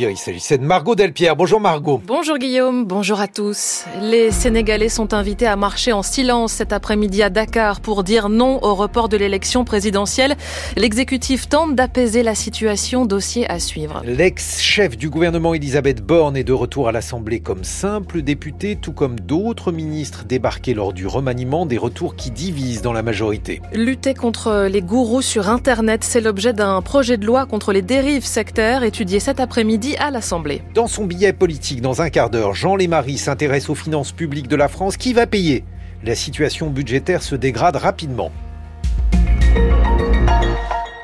dire, il s'agissait de Margot Delpierre. Bonjour Margot. Bonjour Guillaume, bonjour à tous. Les Sénégalais sont invités à marcher en silence cet après-midi à Dakar pour dire non au report de l'élection présidentielle. L'exécutif tente d'apaiser la situation, dossier à suivre. L'ex-chef du gouvernement Elisabeth Borne est de retour à l'Assemblée comme simple député, tout comme d'autres ministres débarqués lors du remaniement, des retours qui divisent dans la majorité. Lutter contre les gourous sur Internet, c'est l'objet d'un projet de loi contre les dérives sectaires étudié cet après-midi à l'Assemblée. Dans son billet politique, dans un quart d'heure, Jean Lémarie s'intéresse aux finances publiques de la France. Qui va payer? La situation budgétaire se dégrade rapidement.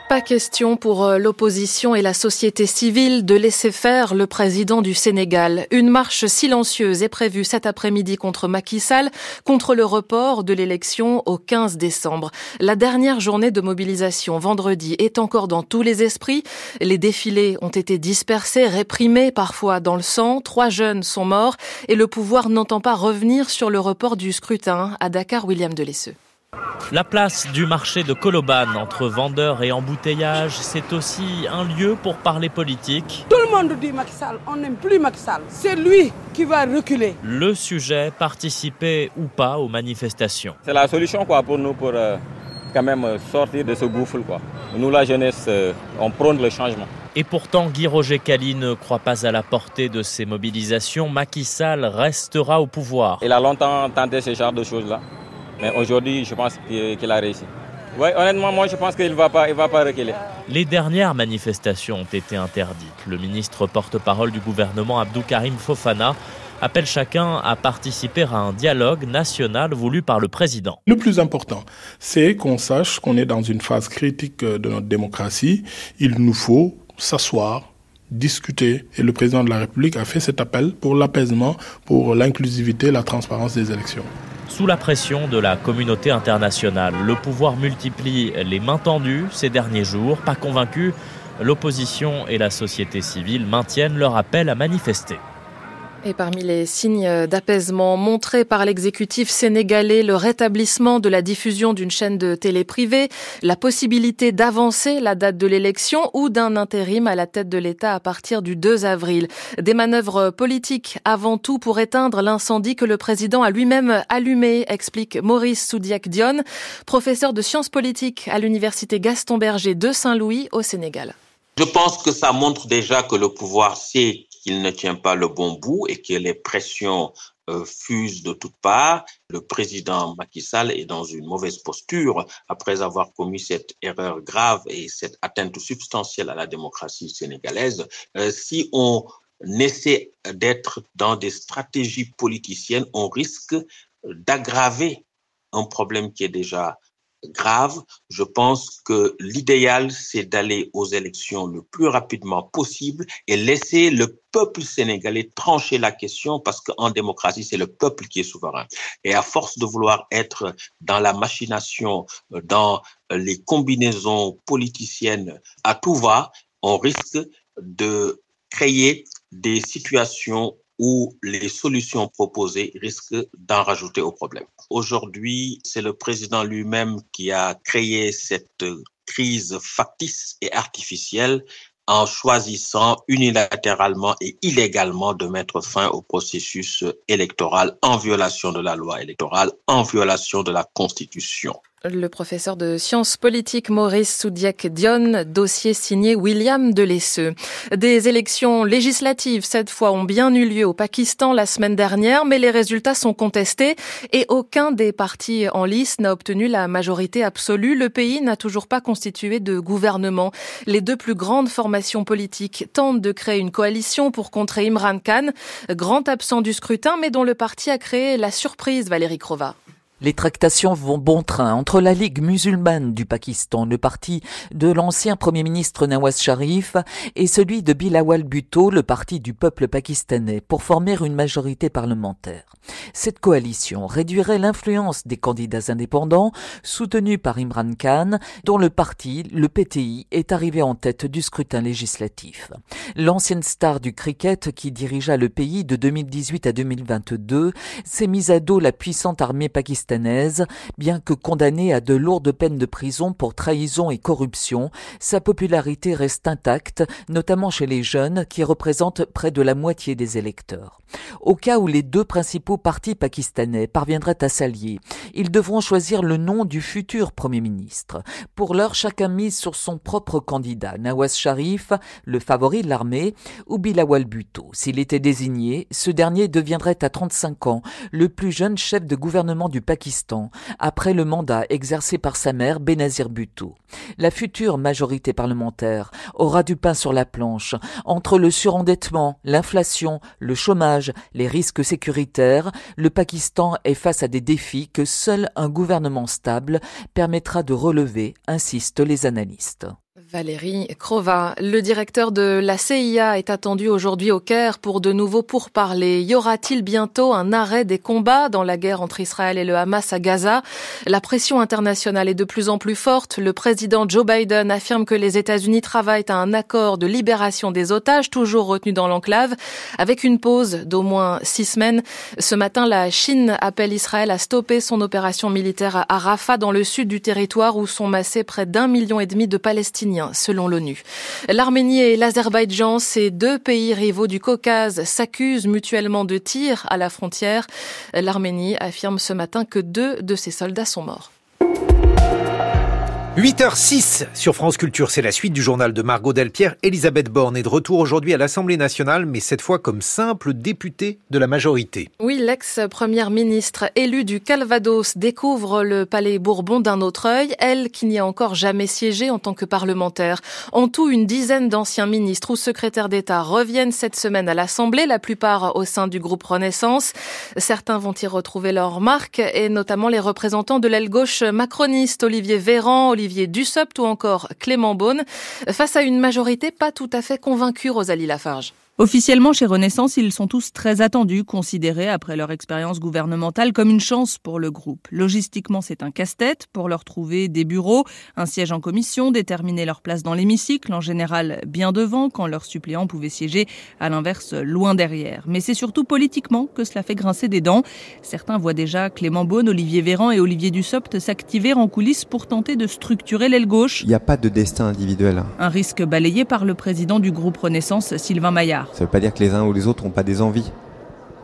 Pas question pour euh, l'opposition et la société civile de laisser faire le président du Sénégal. Une marche silencieuse est prévue cet après-midi contre Macky Sall, contre le report de l'élection au 15 décembre. La dernière journée de mobilisation vendredi est encore dans tous les esprits. Les défilés ont été dispersés, réprimés parfois dans le sang. Trois jeunes sont morts et le pouvoir n'entend pas revenir sur le report du scrutin à Dakar, William Delesseux. La place du marché de Koloban entre vendeurs et embouteillages, c'est aussi un lieu pour parler politique. Tout le monde dit Macky Sall, on n'aime plus Macky Sall. C'est lui qui va reculer. Le sujet, participer ou pas aux manifestations. C'est la solution quoi pour nous pour euh, quand même euh, sortir de ce gouffre quoi. Nous la jeunesse, euh, on prône le changement. Et pourtant, Guy Roger Cali ne croit pas à la portée de ces mobilisations. Macky Sall restera au pouvoir. Il a longtemps tenté ce genre de choses-là. Mais aujourd'hui, je pense qu'il a réussi. Oui, honnêtement, moi, je pense qu'il ne va, pas, va pas reculer. Les dernières manifestations ont été interdites. Le ministre porte-parole du gouvernement, Abdou Karim Fofana, appelle chacun à participer à un dialogue national voulu par le président. Le plus important, c'est qu'on sache qu'on est dans une phase critique de notre démocratie. Il nous faut s'asseoir, discuter. Et le président de la République a fait cet appel pour l'apaisement, pour l'inclusivité, la transparence des élections. Sous la pression de la communauté internationale, le pouvoir multiplie les mains tendues ces derniers jours. Pas convaincu, l'opposition et la société civile maintiennent leur appel à manifester. Et parmi les signes d'apaisement montrés par l'exécutif sénégalais, le rétablissement de la diffusion d'une chaîne de télé privée, la possibilité d'avancer la date de l'élection ou d'un intérim à la tête de l'État à partir du 2 avril. Des manœuvres politiques avant tout pour éteindre l'incendie que le président a lui-même allumé, explique Maurice Soudiac-Dion, professeur de sciences politiques à l'université Gaston Berger de Saint-Louis au Sénégal. Je pense que ça montre déjà que le pouvoir sait qu'il ne tient pas le bon bout et que les pressions euh, fusent de toutes parts. Le président Macky Sall est dans une mauvaise posture après avoir commis cette erreur grave et cette atteinte substantielle à la démocratie sénégalaise. Euh, si on essaie d'être dans des stratégies politiciennes, on risque d'aggraver un problème qui est déjà grave. Je pense que l'idéal, c'est d'aller aux élections le plus rapidement possible et laisser le peuple sénégalais trancher la question parce qu'en démocratie, c'est le peuple qui est souverain. Et à force de vouloir être dans la machination, dans les combinaisons politiciennes à tout va, on risque de créer des situations où les solutions proposées risquent d'en rajouter au problème. Aujourd'hui, c'est le président lui-même qui a créé cette crise factice et artificielle en choisissant unilatéralement et illégalement de mettre fin au processus électoral en violation de la loi électorale, en violation de la Constitution. Le professeur de sciences politiques Maurice Soudiac-Dion, dossier signé William Delesseux. Des élections législatives, cette fois, ont bien eu lieu au Pakistan la semaine dernière, mais les résultats sont contestés et aucun des partis en lice n'a obtenu la majorité absolue. Le pays n'a toujours pas constitué de gouvernement. Les deux plus grandes formations politiques tentent de créer une coalition pour contrer Imran Khan, grand absent du scrutin, mais dont le parti a créé la surprise, Valérie Crova. Les tractations vont bon train entre la Ligue musulmane du Pakistan, le parti de l'ancien Premier ministre Nawaz Sharif, et celui de Bilawal Bhutto, le parti du peuple pakistanais, pour former une majorité parlementaire. Cette coalition réduirait l'influence des candidats indépendants soutenus par Imran Khan, dont le parti, le PTI, est arrivé en tête du scrutin législatif. L'ancienne star du cricket qui dirigea le pays de 2018 à 2022 s'est mise à dos la puissante armée pakistanaise Bien que condamné à de lourdes peines de prison pour trahison et corruption, sa popularité reste intacte, notamment chez les jeunes qui représentent près de la moitié des électeurs. Au cas où les deux principaux partis pakistanais parviendraient à s'allier, ils devront choisir le nom du futur Premier ministre. Pour l'heure, chacun mise sur son propre candidat, Nawaz Sharif, le favori de l'armée, ou Bilawal Bhutto. S'il était désigné, ce dernier deviendrait à 35 ans le plus jeune chef de gouvernement du Pakistan, après le mandat exercé par sa mère, Benazir Bhutto. La future majorité parlementaire aura du pain sur la planche entre le surendettement, l'inflation, le chômage, les risques sécuritaires. Le Pakistan est face à des défis que seul un gouvernement stable permettra de relever, insistent les analystes. Valérie Crova, le directeur de la CIA est attendu aujourd'hui au Caire pour de nouveaux pourparlers. Y aura-t-il bientôt un arrêt des combats dans la guerre entre Israël et le Hamas à Gaza? La pression internationale est de plus en plus forte. Le président Joe Biden affirme que les États-Unis travaillent à un accord de libération des otages toujours retenus dans l'enclave, avec une pause d'au moins six semaines. Ce matin, la Chine appelle Israël à stopper son opération militaire à Rafah dans le sud du territoire où sont massés près d'un million et demi de Palestiniens selon l'ONU. L'Arménie et l'Azerbaïdjan, ces deux pays rivaux du Caucase, s'accusent mutuellement de tirs à la frontière. L'Arménie affirme ce matin que deux de ses soldats sont morts. 8h06 sur France Culture, c'est la suite du journal de Margot Delpierre. Elisabeth Borne est de retour aujourd'hui à l'Assemblée nationale, mais cette fois comme simple députée de la majorité. Oui, l'ex-première ministre élue du Calvados découvre le palais Bourbon d'un autre œil, elle qui n'y a encore jamais siégé en tant que parlementaire. En tout, une dizaine d'anciens ministres ou secrétaires d'État reviennent cette semaine à l'Assemblée, la plupart au sein du groupe Renaissance. Certains vont y retrouver leur marque, et notamment les représentants de l'aile gauche macroniste, Olivier Véran, Olivier Dussopt ou encore Clément Beaune, face à une majorité pas tout à fait convaincue, Rosalie Lafarge. Officiellement, chez Renaissance, ils sont tous très attendus, considérés après leur expérience gouvernementale comme une chance pour le groupe. Logistiquement, c'est un casse-tête pour leur trouver des bureaux, un siège en commission, déterminer leur place dans l'hémicycle, en général bien devant, quand leurs suppléants pouvaient siéger à l'inverse loin derrière. Mais c'est surtout politiquement que cela fait grincer des dents. Certains voient déjà Clément Beaune, Olivier Véran et Olivier Dussopt s'activer en coulisses pour tenter de structurer l'aile gauche. Il n'y a pas de destin individuel. Un risque balayé par le président du groupe Renaissance, Sylvain Maillard. Ça ne veut pas dire que les uns ou les autres n'ont pas des envies.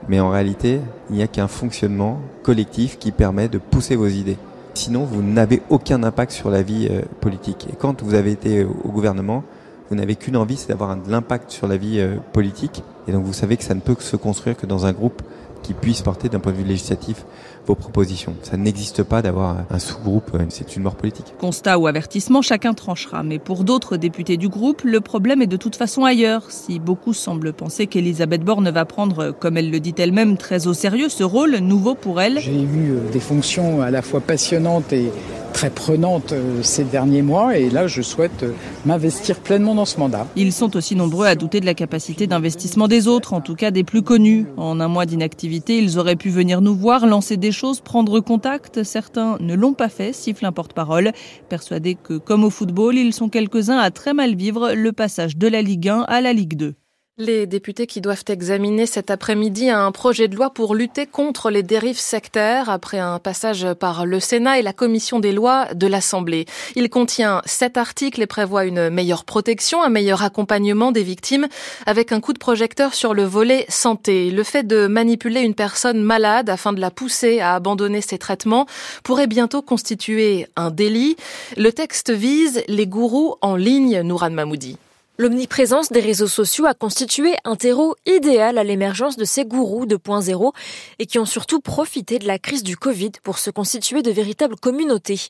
Mais en réalité, il n'y a qu'un fonctionnement collectif qui permet de pousser vos idées. Sinon, vous n'avez aucun impact sur la vie euh, politique. Et quand vous avez été au gouvernement, vous n'avez qu'une envie, c'est d'avoir de l'impact sur la vie euh, politique. Et donc vous savez que ça ne peut se construire que dans un groupe qui puisse porter d'un point de vue législatif vos propositions. Ça n'existe pas d'avoir un sous-groupe, euh, c'est une mort politique. Constat ou avertissement, chacun tranchera. Mais pour d'autres députés du groupe, le problème est de toute façon ailleurs. Si beaucoup semblent penser qu'Elisabeth Borne va prendre, comme elle le dit elle-même, très au sérieux ce rôle nouveau pour elle. J'ai eu euh, des fonctions à la fois passionnantes et très prenante euh, ces derniers mois et là je souhaite euh, m'investir pleinement dans ce mandat. Ils sont aussi nombreux à douter de la capacité d'investissement des autres, en tout cas des plus connus. En un mois d'inactivité, ils auraient pu venir nous voir, lancer des choses, prendre contact. Certains ne l'ont pas fait, siffle un porte-parole, persuadés que comme au football, ils sont quelques-uns à très mal vivre le passage de la Ligue 1 à la Ligue 2. Les députés qui doivent examiner cet après-midi un projet de loi pour lutter contre les dérives sectaires après un passage par le Sénat et la commission des lois de l'Assemblée. Il contient sept articles et prévoit une meilleure protection, un meilleur accompagnement des victimes avec un coup de projecteur sur le volet santé. Le fait de manipuler une personne malade afin de la pousser à abandonner ses traitements pourrait bientôt constituer un délit. Le texte vise les gourous en ligne, Nouran Mamoudi. L'omniprésence des réseaux sociaux a constitué un terreau idéal à l'émergence de ces gourous 2.0 et qui ont surtout profité de la crise du Covid pour se constituer de véritables communautés.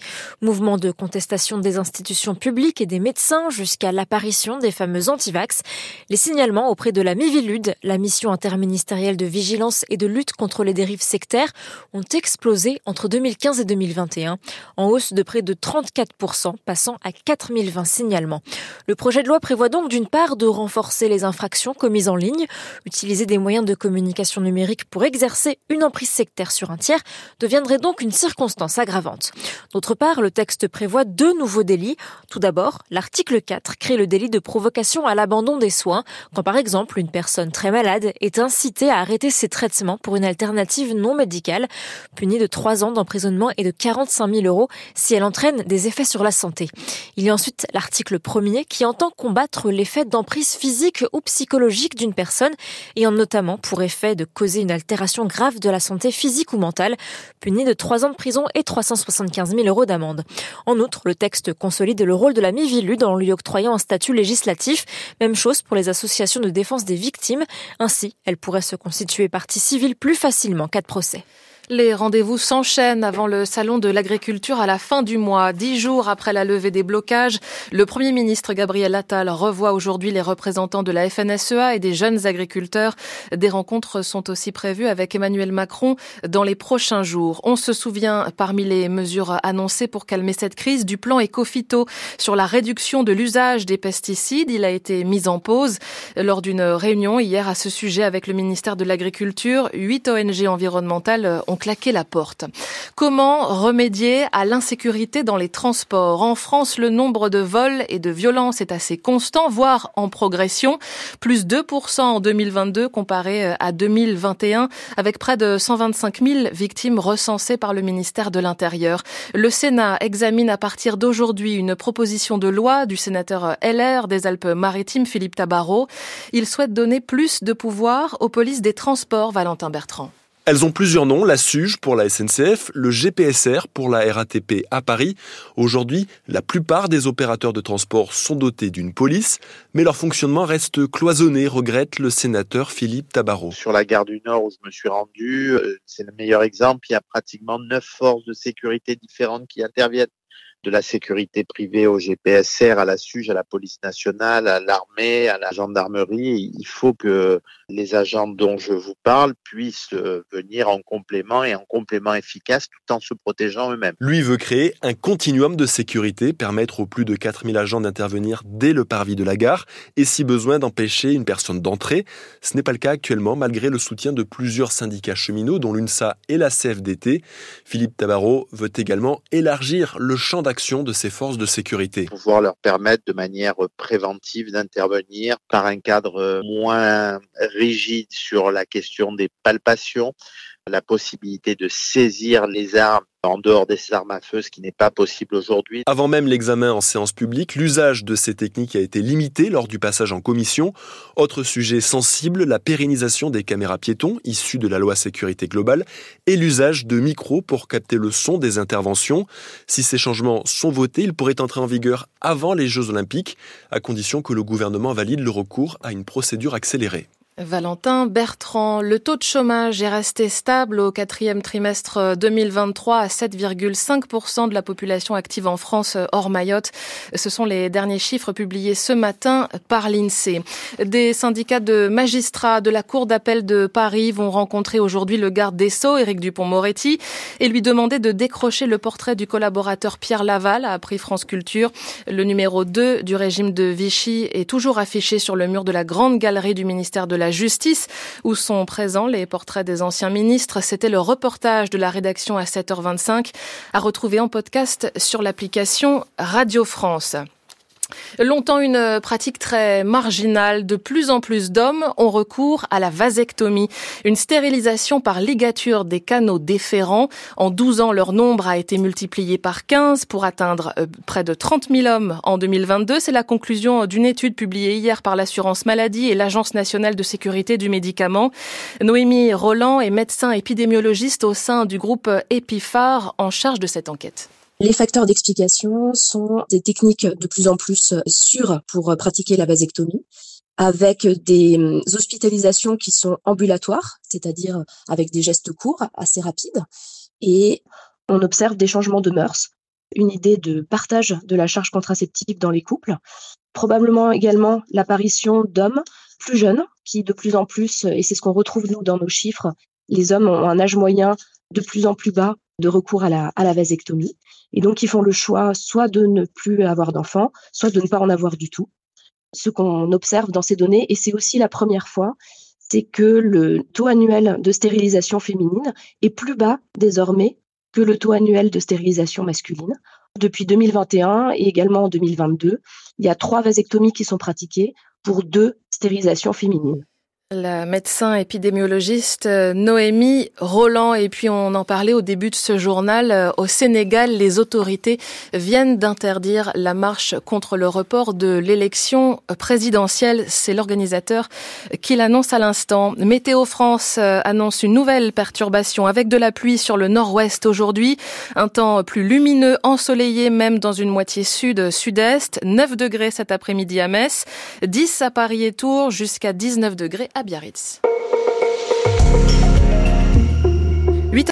Mouvement de contestation des institutions publiques et des médecins jusqu'à l'apparition des fameux antivax, les signalements auprès de la Mivilude, la mission interministérielle de vigilance et de lutte contre les dérives sectaires, ont explosé entre 2015 et 2021, en hausse de près de 34%, passant à 4020 signalements. Le projet de loi prévoit donc d'une part de renforcer les infractions commises en ligne, utiliser des moyens de communication numérique pour exercer une emprise sectaire sur un tiers deviendrait donc une circonstance aggravante. D'autre part, le texte prévoit deux nouveaux délits. Tout d'abord, l'article 4 crée le délit de provocation à l'abandon des soins, quand par exemple une personne très malade est incitée à arrêter ses traitements pour une alternative non médicale, punie de trois ans d'emprisonnement et de 45 000 euros si elle entraîne des effets sur la santé. Il y a ensuite l'article premier qui entend combattre l'effet d'emprise physique ou psychologique d'une personne ayant notamment pour effet de causer une altération grave de la santé physique ou mentale, punie de trois ans de prison et 375 000 euros d'amende. En outre, le texte consolide le rôle de la Mivilude en lui octroyant un statut législatif. Même chose pour les associations de défense des victimes. Ainsi, elles pourraient se constituer partie civile plus facilement qu'à de procès. Les rendez-vous s'enchaînent avant le salon de l'agriculture à la fin du mois. Dix jours après la levée des blocages, le Premier ministre Gabriel Attal revoit aujourd'hui les représentants de la FNSEA et des jeunes agriculteurs. Des rencontres sont aussi prévues avec Emmanuel Macron dans les prochains jours. On se souvient, parmi les mesures annoncées pour calmer cette crise, du plan Ecofito sur la réduction de l'usage des pesticides. Il a été mis en pause lors d'une réunion hier à ce sujet avec le ministère de l'Agriculture. Huit ONG environnementales ont claqué la porte. Comment remédier à l'insécurité dans les transports? En France, le nombre de vols et de violences est assez constant, voire en progression, plus 2% en 2022 comparé à 2021, avec près de 125 000 victimes recensées par le ministère de l'Intérieur. Le Sénat examine à partir d'aujourd'hui une proposition de loi du sénateur LR des Alpes-Maritimes, Philippe Tabarot. Il souhaite donner plus de pouvoir aux polices des transports, Valentin Bertrand. Elles ont plusieurs noms, la SUGE pour la SNCF, le GPSR pour la RATP à Paris. Aujourd'hui, la plupart des opérateurs de transport sont dotés d'une police, mais leur fonctionnement reste cloisonné, regrette le sénateur Philippe Tabarot. Sur la gare du Nord où je me suis rendu, euh, c'est le meilleur exemple, il y a pratiquement neuf forces de sécurité différentes qui interviennent de la sécurité privée au GPSR, à la SUGE, à la police nationale, à l'armée, à la gendarmerie. Il faut que les agents dont je vous parle puissent euh, venir en complément et en complément efficace tout en se protégeant eux-mêmes. Lui veut créer un continuum de sécurité, permettre aux plus de 4000 agents d'intervenir dès le parvis de la gare et si besoin d'empêcher une personne d'entrer. Ce n'est pas le cas actuellement malgré le soutien de plusieurs syndicats cheminots dont l'UNSA et la CFDT. Philippe Tabarot veut également élargir le champ d'action de ces forces de sécurité. Pouvoir leur permettre de manière préventive d'intervenir par un cadre moins rigide sur la question des palpations, la possibilité de saisir les armes en dehors des armes à feu, ce qui n'est pas possible aujourd'hui. Avant même l'examen en séance publique, l'usage de ces techniques a été limité lors du passage en commission. Autre sujet sensible, la pérennisation des caméras piétons issues de la loi sécurité globale et l'usage de micros pour capter le son des interventions. Si ces changements sont votés, ils pourraient entrer en vigueur avant les Jeux olympiques, à condition que le gouvernement valide le recours à une procédure accélérée. Valentin Bertrand, le taux de chômage est resté stable au quatrième trimestre 2023 à 7,5% de la population active en France hors Mayotte. Ce sont les derniers chiffres publiés ce matin par l'INSEE. Des syndicats de magistrats de la Cour d'appel de Paris vont rencontrer aujourd'hui le garde des Sceaux, Éric Dupont-Moretti, et lui demander de décrocher le portrait du collaborateur Pierre Laval, a appris France Culture. Le numéro 2 du régime de Vichy est toujours affiché sur le mur de la grande galerie du ministère de la Justice, où sont présents les portraits des anciens ministres. C'était le reportage de la rédaction à 7h25, à retrouver en podcast sur l'application Radio France. Longtemps une pratique très marginale, de plus en plus d'hommes ont recours à la vasectomie, une stérilisation par ligature des canaux déférents. En 12 ans, leur nombre a été multiplié par 15 pour atteindre euh, près de 30 000 hommes en 2022. C'est la conclusion d'une étude publiée hier par l'assurance maladie et l'Agence nationale de sécurité du médicament. Noémie Roland est médecin épidémiologiste au sein du groupe Epiphar en charge de cette enquête. Les facteurs d'explication sont des techniques de plus en plus sûres pour pratiquer la vasectomie, avec des hospitalisations qui sont ambulatoires, c'est-à-dire avec des gestes courts, assez rapides, et on observe des changements de mœurs, une idée de partage de la charge contraceptive dans les couples, probablement également l'apparition d'hommes plus jeunes qui de plus en plus, et c'est ce qu'on retrouve nous dans nos chiffres, les hommes ont un âge moyen de plus en plus bas de recours à la, vasectomie. Et donc, ils font le choix soit de ne plus avoir d'enfants, soit de ne pas en avoir du tout. Ce qu'on observe dans ces données, et c'est aussi la première fois, c'est que le taux annuel de stérilisation féminine est plus bas désormais que le taux annuel de stérilisation masculine. Depuis 2021 et également en 2022, il y a trois vasectomies qui sont pratiquées pour deux stérilisations féminines. La médecin épidémiologiste euh, Noémie Roland. Et puis on en parlait au début de ce journal. Euh, au Sénégal, les autorités viennent d'interdire la marche contre le report de l'élection présidentielle. C'est l'organisateur qui l'annonce à l'instant. Météo France euh, annonce une nouvelle perturbation avec de la pluie sur le nord-ouest aujourd'hui. Un temps plus lumineux, ensoleillé même dans une moitié sud-sud-est. 9 degrés cet après-midi à Metz, 10 à Paris et Tours, jusqu'à 19 degrés Biarritz.